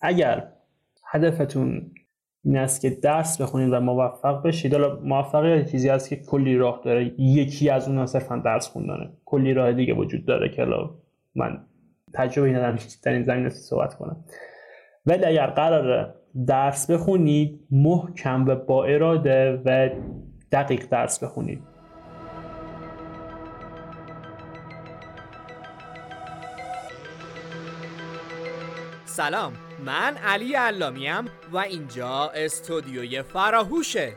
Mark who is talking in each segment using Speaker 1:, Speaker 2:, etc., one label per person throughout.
Speaker 1: اگر هدفتون این است که درس بخونید و موفق بشید حالا موفقیت چیزی هست که کلی راه داره. یکی از اون صرفا درس خوندنه. کلی راه دیگه وجود داره که من تجربه ندارم در این زمینه صحبت کنم. ولی اگر قراره درس بخونید محکم و با اراده و دقیق درس بخونید.
Speaker 2: سلام. من علی علامیم و اینجا استودیوی فراهوشه.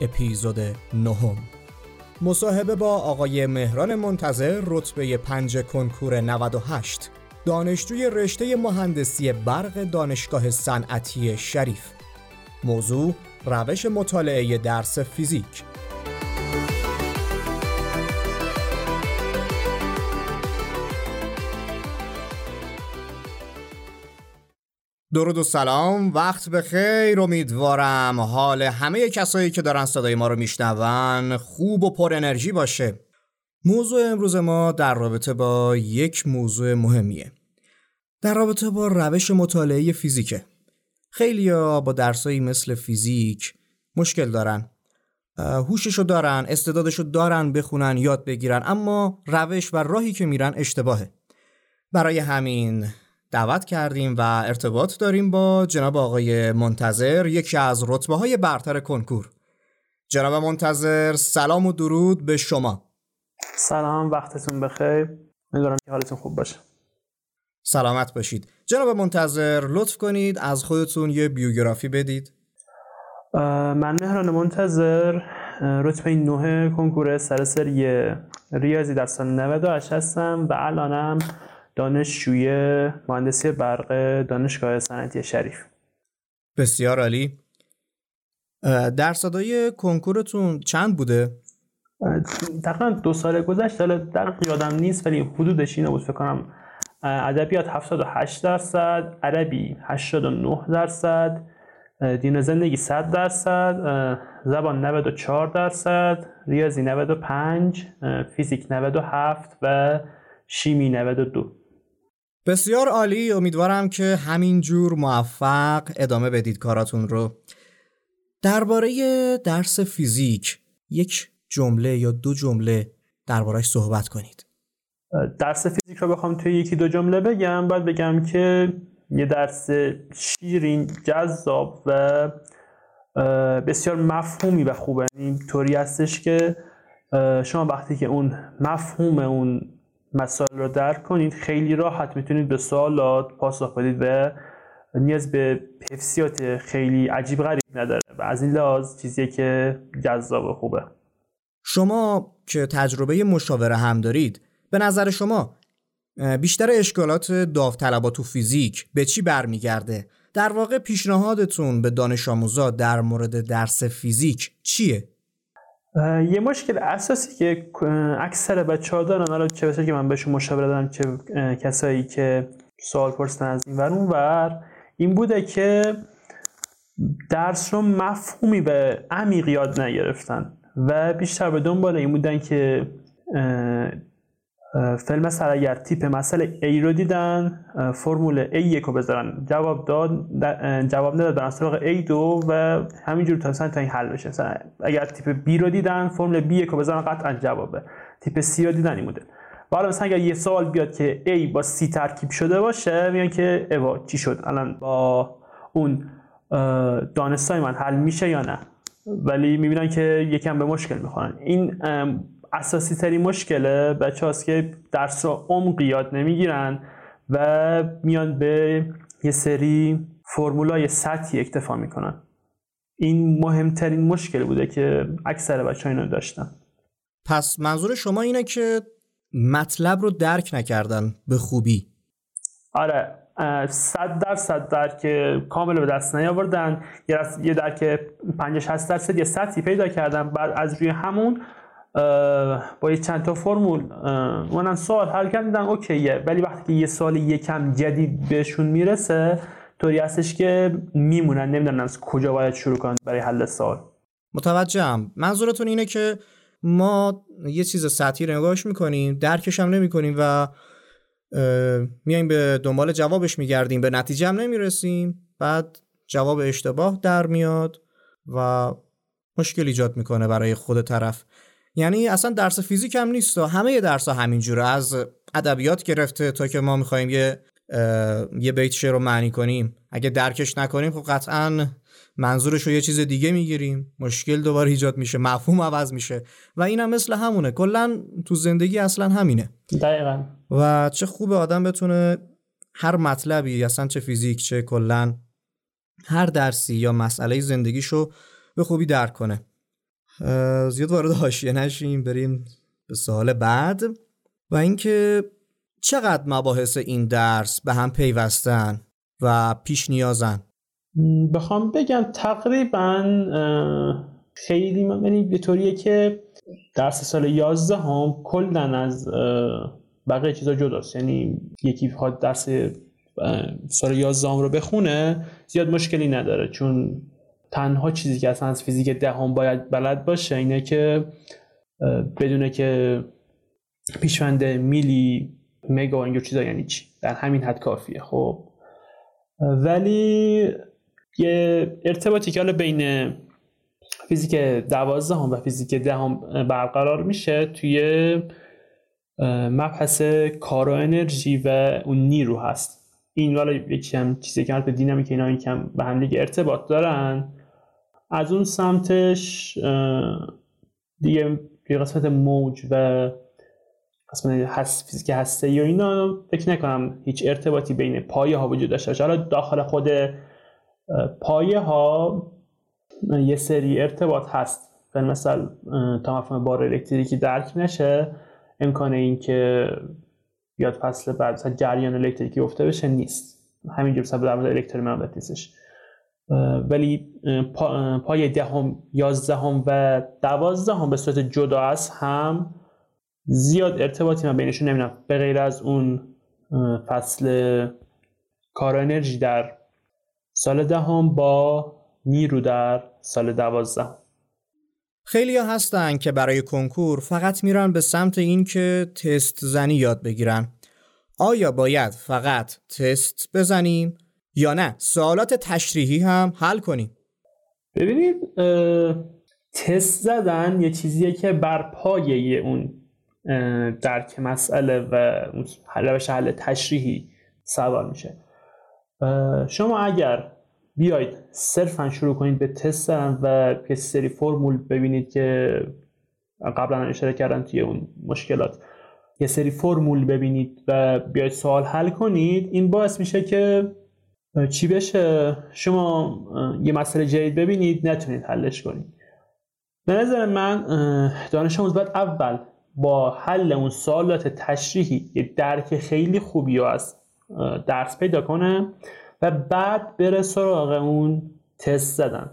Speaker 3: اپیزود نهم. مصاحبه با آقای مهران منتظر رتبه پنج کنکور 98 دانشجوی رشته مهندسی برق دانشگاه صنعتی شریف. موضوع روش مطالعه درس فیزیک. درود و سلام وقت به خیر امیدوارم حال همه کسایی که دارن صدای ما رو میشنون خوب و پر انرژی باشه. موضوع امروز ما در رابطه با یک موضوع مهمیه. در رابطه با روش مطالعه فیزیکه. خیلی ها با درسایی مثل فیزیک مشکل دارن. هوششو دارن استعدادشو دارن بخونن یاد بگیرن اما روش و راهی که میرن اشتباهه. برای همین دعوت کردیم و ارتباط داریم با جناب آقای منتظر یکی از رتبه های برتر کنکور. جناب منتظر سلام و درود به شما.
Speaker 1: سلام وقتتون بخیر. امیدوارم که حالتون خوب باشه.
Speaker 3: سلامت باشید. جناب منتظر لطف کنید از خودتون یه بیوگرافی بدید.
Speaker 1: من مهران منتظر رتبه 9 کنکور سرسری ریاضی در سال 98 هستم و الانم دانشجوی مهندسی برق دانشگاه صنعتی شریف.
Speaker 3: بسیار عالی. درصدای کنکورتون چند بوده؟
Speaker 1: تقریبا دو سال گذشت. حالا دقیق یادم نیست ولی حدودش اینو بود فکر کنم ادبیات 78 درصد عربی 89 درصد دین زندگی 100 درصد زبان 94 درصد ریاضی 95 فیزیک 97 و شیمی 92
Speaker 3: بسیار عالی. امیدوارم که همین جور موفق ادامه بدید کاراتون رو. درباره درس فیزیک یک جمله یا دو جمله دربارهش صحبت کنید.
Speaker 1: درس فیزیک رو بخوام توی یکی دو جمله بگم. باید بگم که یه درس شیرین جذاب و بسیار مفهومی و خوبه. این طوری هستش که شما وقتی که اون مفهوم اون مسائل رو درک کنید خیلی راحت می‌تونید به سوالات پاسخ بدید و نیاز به حفظیات خیلی عجیب غریب نداره و از این لحاظ چیزیه که جذاب خوبه.
Speaker 3: شما که تجربه مشاوره هم دارید به نظر شما بیشتر اشکالات داوطلبات تو فیزیک به چی برمیگرده؟ در واقع پیشنهادتون به دانش آموزا در مورد درس فیزیک چیه؟
Speaker 1: یه مشکل اساسی که اکثر بچه ها دارن حالا چه بسیار که من بهشون مشاوره دادم چه کسایی که سوال پرسن از این ور اون ور این بوده که درس رو مفهومی به عمیق یاد نگرفتن و بیشتر به دنبال این بودن که فیلم مثلا اگر تیپ مسئله A رو دیدن فرمول A رو بذارن. جواب داد جواب نداد از طریق A دو و همینجور تا تا این حل بشه. مثلا اگر تیپ B رو دیدن فرمول B رو بذارن قطعا جوابه. تیپ C رو دیدن این مدل و حالا مثلا اگر یه سوال بیاد که A با C ترکیب شده باشه میگن که اوا چی شد؟ الان با اون دانستای من حل میشه یا نه؟ ولی می‌بینن که یکم به مشکل می‌خورن. این اساسی تری مشکله بچه هاست که درس رو عمق یاد نمی‌گیرن و میان به یه سری فرمولای سطحی اکتفا می‌کنن. این مهمترین مشکل بوده که اکثر بچه اینو داشتن.
Speaker 3: پس منظور شما اینه که مطلب رو درک نکردن به خوبی؟
Speaker 1: آره صد درصد درک کامل به دست نیاوردن. یه درک 50 60 درصد یه سطحی پیدا کردن. بعد از روی همون با یه چند تا فرمول اونم سوال حل کردن اوکیه ولی وقتی که یه سال یکم جدید بهشون می‌رسه طوری هستش که میمونن نمی‌دونن از کجا باید شروع کنن برای حل سوال.
Speaker 3: متوجهم. منظورتون اینه که ما یه چیز سطحی رو نگاهش می‌کنیم درکش هم نمی‌کنیم و میایم به دنبال جوابش میگردیم به نتیجه هم نمی‌رسیم. بعد جواب اشتباه در میاد و مشکل ایجاد می‌کنه برای خود طرف. یعنی اصلا درس فیزیک هم نیست و همه درس ها همینجوره. از ادبیات گرفته تا که ما می‌خوایم یه یه بیت شعر رو معنی کنیم. اگه درکش نکنیم خب قطعا منظورش رو یه چیز دیگه می‌گیریم. مشکل دوباره ایجاد میشه مفهوم عوض میشه. و اینم مثل همونه. کلا تو زندگی اصلا همینه.
Speaker 1: دقیقا.
Speaker 3: و چه خوبه آدم بتونه هر مطلبی اصلا چه فیزیک چه کلا هر درسی یا مسئله زندگیشو به خوبی درک کنه. زیاد وارد حاشیه نشیم بریم به سال بعد. و اینکه چقدر مباحث این درس به هم پیوستن و پیش نیازن؟
Speaker 1: بخوام بگم تقریبا خیلی من یعنی به طوریه که درس سال 11 هم کلن از بقیه چیزا جداست. یعنی یکی بخواد درس سال 11 هم رو بخونه زیاد مشکلی نداره. چون تنها چیزی که اصلا از فیزیک دهم باید بلد باشه اینه که بدونه که پیشوند میلی مگا اینجور چیزا یعنی چی. در همین حد کافیه خب. ولی یه ارتباطی که حالا بین فیزیک دوازده هم و فیزیک ده هم برقرار میشه توی مبحث کار و انرژی و اون نیرو هست. این والا یکی هم چیزی که به دینامیک اینا این کم به هم دیگه ارتباط دارن. از اون سمتش دیگه یه قسمت موج و قسمت هست فیزیک هسته یا اینا. فکر نکنم هیچ ارتباطی بین پایه ها وجود داشته باشه. حالا داخل خود پایه ها یه سری ارتباط هست. به مثل تا مفهوم بار الکتریکی درک نشه امکان این که بیاد فصل بعد مثلا جریان الکتریکی افته بشه نیست. همینجور سبب در مورد الکترومغناطیسیش ولی پای دهم یازدهم و دوازدهم به صورت جدا از هم زیاد ارتباطی من بینشون نمی‌دونم. به غیر از اون فصل کار انرژی در سال دهم با نیرو در سال دوازده
Speaker 3: خیلی هستن که برای کنکور فقط میرن به سمت این که تست زنی یاد بگیرن. آیا باید فقط تست بزنیم؟ یا نه؟ سوالات تشریحی هم حل کنیم.
Speaker 1: ببینید تست زدن یه چیزیه که بر پایه اون درک مسئله و روش حل تشریحی سوار میشه. شما اگر بیاید صرفا شروع کنید به تست زدن و یه سری فرمول ببینید که قبلا اشاره کردن توی اون مشکلات یه سری فرمول ببینید و بیاید سوال حل کنید این باعث میشه که چی بشه؟ شما یه مسئله جدید ببینید نتونید حلش کنید. به نظر من دانش آموز باید اول با حل اون سوالات تشریحی یه درک خیلی خوبی از درس پیدا کنه و بعد بره سراغ اون تست زدن.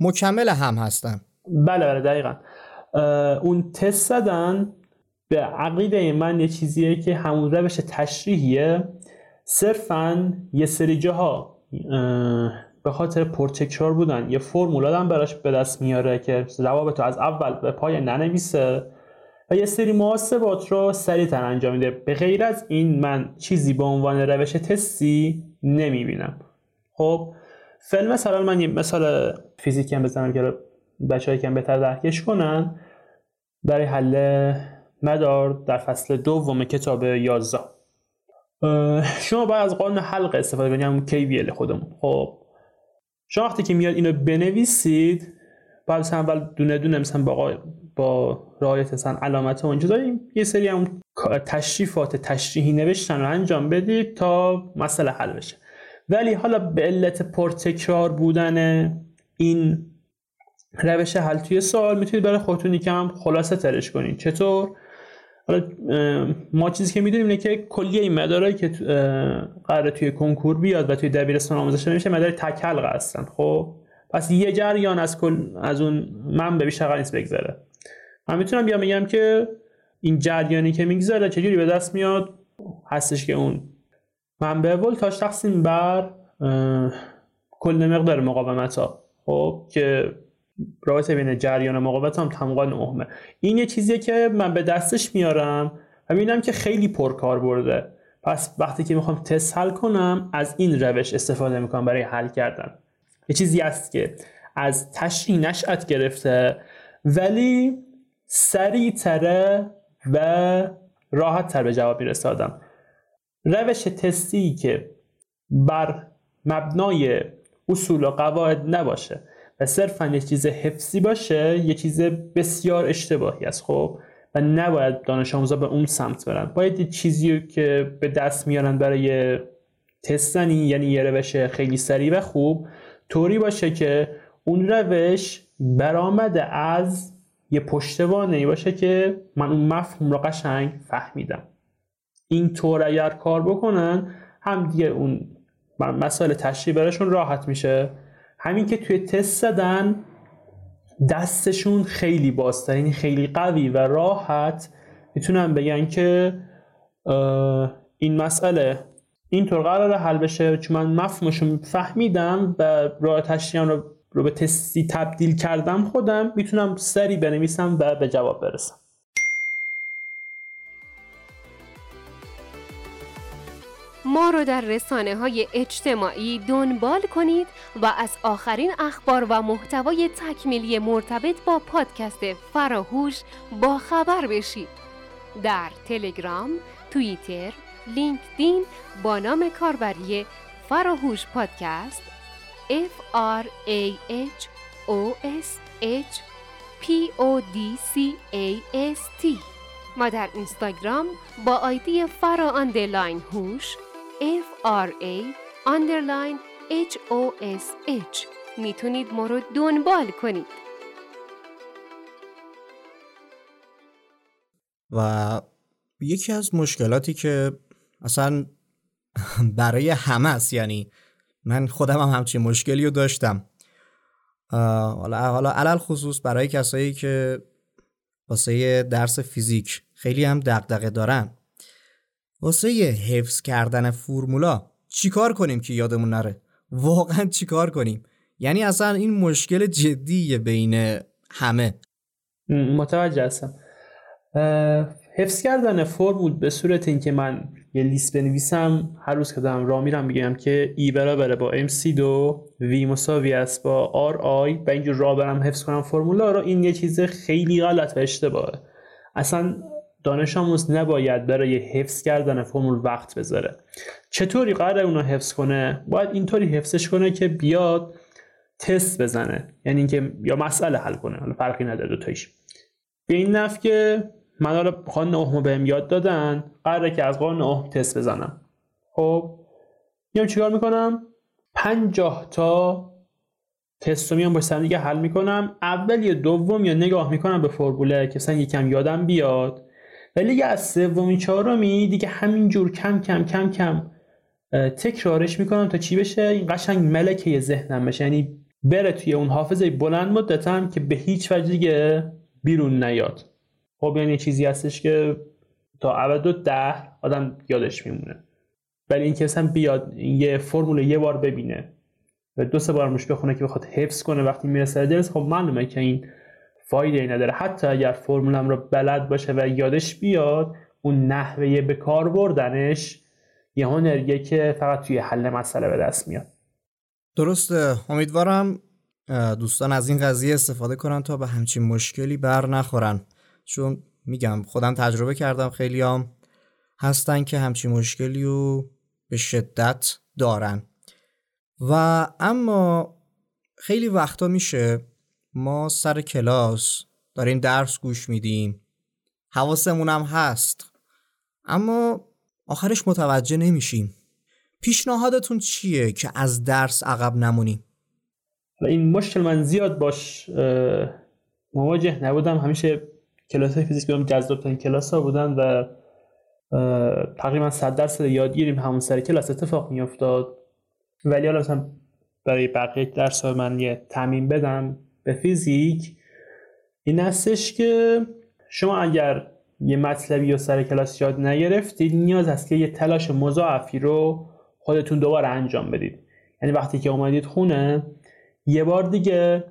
Speaker 3: مکمل هم هستن.
Speaker 1: بله بله دقیقا. اون تست زدن به عقیده من یه چیزیه که همون روش تشریحیه. صرفا یه سری جاها به خاطر پرتکرار بودن یه فرمول آدم براش به دست میاره که روابط از اول به پای ننویسه و یه سری محاسبات رو سریعتر انجام میده. به غیر از این من چیزی به عنوان روش تستی نمی‌بینم. خب فیلم مثلا من یه مثال فیزیکی هم بزنم که بچه که بهتر درکش کنن. برای حل مدار در فصل دوم کتاب 11 شما باید از قانون حلقه استفاده کنید همون KVL خودمون. خب. شما وقتی که میاد اینو بنویسید بعد اول دونه دونه مثلا با, با رعایت مثلا علامت اونجا داریم. یه سری هم تشریفات تشریحی نوشتن رو انجام بدید تا مسئله حل بشه. ولی حالا به علت پرتکرار بودن این روش حل توی سوال می‌تونید برای خودتون یکم خلاصه ترش کنید چطور؟ حالا ما چیزی که می‌دونیم اینه که کلیه این مدارایی که قرار توی کنکور بیاد و توی دبیرستان آموزش میشه مدار تک حلقه هستن. خب؟ پس یه جریان از کل از اون من به بیشتر نیست بگذره. من می‌تونم بیام بگم که این جریانی که میگذره چجوری به دست میاد؟ هستش که اون. منبع ولتاژ تقسیم بر کل مقدار مقاومت ها خب؟ که رابطه بین جریان مقاومت هم تمام نهمه این یه چیزیه که من به دستش میارم و می‌بینم که خیلی پرکار برده. پس وقتی که می‌خوام تست حل کنم از این روش استفاده می‌کنم برای حل کردن. یه چیزی هست که از تشریح نشأت گرفته ولی سریعتره و راحت تر به جواب می‌رسه روش تستی که بر مبنای اصول و قواعد نباشه. صرفا یه چیز حفظی باشه یه چیز بسیار اشتباهی است خب؟ و نباید دانش آموزا به اون سمت برن. باید یه چیزی که به دست میارن برای تستنی یعنی یه روش خیلی سریع و خوب طوری باشه که اون روش برآمده از یه پشتوانه ای باشه که من اون مفهوم رو قشنگ فهمیدم. این طور اگر کار بکنن هم دیگه اون مسائل تشریح براشون راحت میشه. همین که توی تست زدن دستشون خیلی بازتر یعنی خیلی قوی و راحت می‌تونن بگن که این مسئله اینطور قرار حل بشه. چون من مفهومشون فهمیدم و راه تشریح رو رو به تستی تبدیل کردم خودم می‌تونم سری بنویسم و به جواب برسم.
Speaker 4: ما رو در رسانه های اجتماعی دنبال کنید و از آخرین اخبار و محتوای تکمیلی مرتبط با پادکست فراهوش با خبر بشید. در تلگرام، توییتر، لینکدین با نام کاربری فراهوش پادکست F R A H O S H P O D C A S T ما در اینستاگرام با آیدی فرا هوش F R A underline H O S H. می‌تونید ما رو دنبال کنید.
Speaker 3: و یکی از مشکلاتی که اصلا برای همه است یعنی من خودم هم همچین مشکلی رو داشتم. حالا حالا علل خصوص برای کسایی که واسه درس فیزیک خیلی هم دغدغه دارن. واسه حفظ کردن فرمولا چیکار کنیم که یادمون نره؟ واقعا چیکار کنیم؟ یعنی اصلا این مشکل جدیه بین همه.
Speaker 1: متوجه هستم. حفظ کردن فرمول به صورت اینکه من یه لیست بنویسم هر روز که دارم راه میرم میگم که ای برابره با MC2 V مساوی است با RI و اینجور راه برم حفظ کنم فرمولا رو این یه چیز خیلی غلط و اشتباهه. اصلا دانش آموز نباید برای حفظ کردن فرمول وقت بذاره. چطوری قرار اونو حفظ کنه؟ باید اینطوری حفظش کنه که بیاد تست بزنه. یعنی اینکه یا مسئله حل کنه. حالا فرقی نداره دو تایش به این نفع که من حالا قانون اوهم بهم یاد دادن قراره که از قانون اوهم تست بزنم. خب میام چیکار می‌کنم؟ 50 تا تست رو میام با سر دیگه حل می‌کنم. اول یا دوم یا نگاه می‌کنم به فرموله که مثلا یکم یادم بیاد. ولی از سومی چهارمی دیگه همینجور کم کم کم کم تکرارش می‌کنم تا چی بشه؟ این قشنگ ملکه ذهنم بشه. یعنی بره توی اون حافظه بلند مدتم که به هیچ وجه دیگه بیرون نیاد. خب یعنی چیزی هستش که تا ابد و ده آدم یادش میمونه. ولی این که بیاد یه فرمول یه بار ببینه و دو سه بار مش بخونه که بخواد حفظ کنه وقتی می‌رسه درس خب معلومه که این فایده ای نداره. حتی اگر فرمولم رو بلد باشه و یادش بیاد اون نحوه به کار بردنش یه هنریه که فقط توی حل مسئله به دست میاد.
Speaker 3: درسته. امیدوارم دوستان از این قضیه استفاده کنن تا به همچین مشکلی بر نخورن. چون میگم خودم تجربه کردم خیلی هم هستن که همچین مشکلی رو به شدت دارن. و اما خیلی وقتا میشه ما سر کلاس داریم درس گوش میدیم. حواسمون هم هست. اما آخرش متوجه نمیشیم. پیشنهادتون چیه که از درس عقب نمونیم؟
Speaker 1: این مشکل من زیاد باش مواجه نبودم. همیشه کلاس فیزیک بودم جذاب ترین کلاس ها بودن و تقریبا صد درصد یادگیریم همون سر کلاس اتفاق میافتاد. ولی حالا مثلا برای بقیه درس ها من یه تعمین بدم. به فیزیک این هستش که شما اگر یه مطلبی یا سر کلاس یاد نگرفتید نیاز هست که یه تلاش مضاعفی رو خودتون دوباره انجام بدید. یعنی وقتی که اومدید خونه یه بار دیگه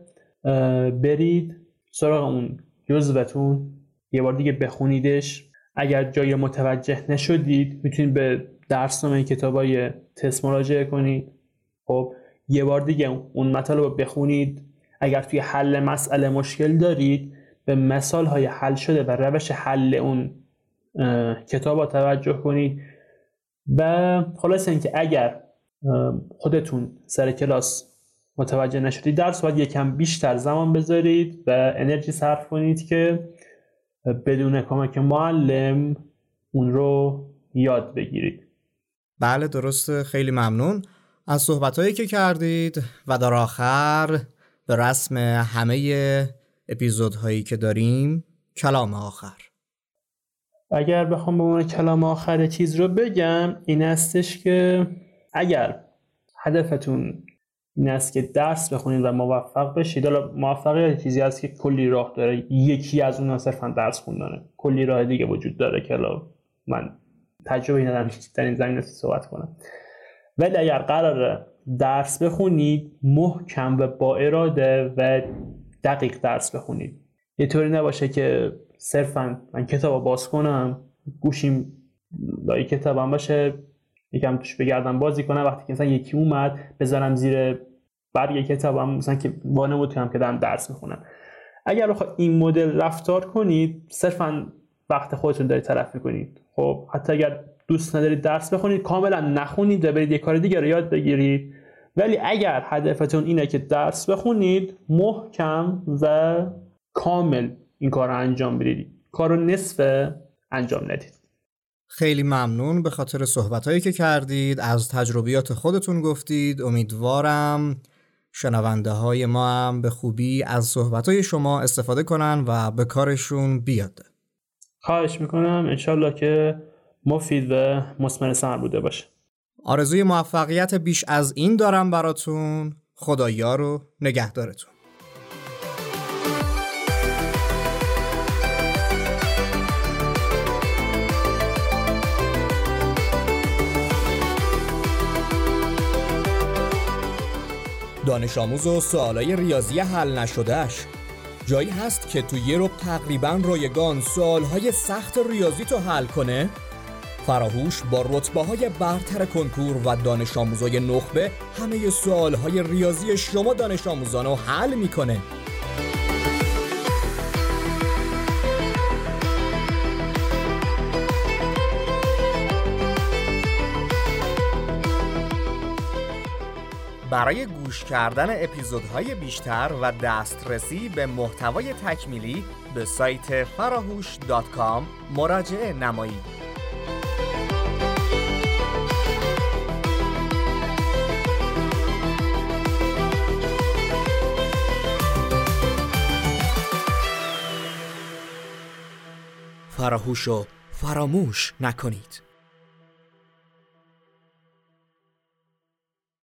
Speaker 1: برید سراغ اون جزوتون یه بار دیگه بخونیدش. اگر جای متوجه نشدید می‌تونید به درسنامه کتابای تست مراجعه کنید. خب یه بار دیگه اون مطالب رو بخونید. اگر توی حل مسئله مشکل دارید به مثال های حل شده و روش حل اون کتاب توجه کنید و خلاص اینکه اگر خودتون سر کلاس متوجه نشدید درس باید یکم بیشتر زمان بذارید و انرژی صرف کنید که بدون کمک معلم اون رو یاد بگیرید.
Speaker 3: بله درسته. خیلی ممنون. از صحبتهایی که کردید و در آخر به رسم همه اپیزودهایی که داریم کلام آخر.
Speaker 1: اگر بخوام به عنوان کلام آخر چیز رو بگم این استش که اگر هدفتون این است که درس بخونید و موفق بشید حالا موفقیت چیزی هست که کلی راه داره. یکی از اون صرفا درس خوندنه. کلی راه دیگه وجود داره که من تجربه ندارم در این زمینه صحبت کنم. ولی اگر قرار درس بخونید محکم و با اراده و دقیق درس بخونید. یه طوری نباشه که صرفا من کتاب باز کنم گوشیم لای کتابم باشه یکم توش بگردم بازی کنم. وقتی که مثلا یکی اومد بذارم زیر برگ کتابم مثلا که وانمود کنم که دارم درس می‌خونم اگر بخواد این مدل رفتار کنید صرفا وقت خودتون دارید طرف می‌کنید. خب حتی اگر دوست ندارید درس بخونید کاملا نخونید و برید یه کار دیگر رو یاد بگیرید. ولی اگر هدفتون اینه که درس بخونید محکم و کامل این کار رو انجام بدید. کار رو نصف انجام ندید.
Speaker 3: خیلی ممنون. به خاطر صحبتهایی که کردید از تجربیات خودتون گفتید. امیدوارم شنونده های ما هم به خوبی از صحبت شما استفاده کنن و به کارشون بیاد.
Speaker 1: خواهش می‌کنم. انشالله که مفید و مسمر سمر بوده باشه.
Speaker 3: آرزوی موفقیت بیش از این دارم براتون. خدایا رو نگهدارتون. دانش آموز و سوالای ریاضی حل نشدهش جایی هست که تو یه رو تقریبا رایگان سوالهای سخت ریاضی تو حل کنه؟ فراهوش با رتبه های برتر کنکور و دانش آموزای نخبه همه سوالهای ریاضی شما دانش آموزان رو حل می‌کنه برای گوش کردن اپیزودهای بیشتر و دسترسی به محتوای تکمیلی به سایت فراهوش مراجعه نمایید. فراهوش فراموش نکنید.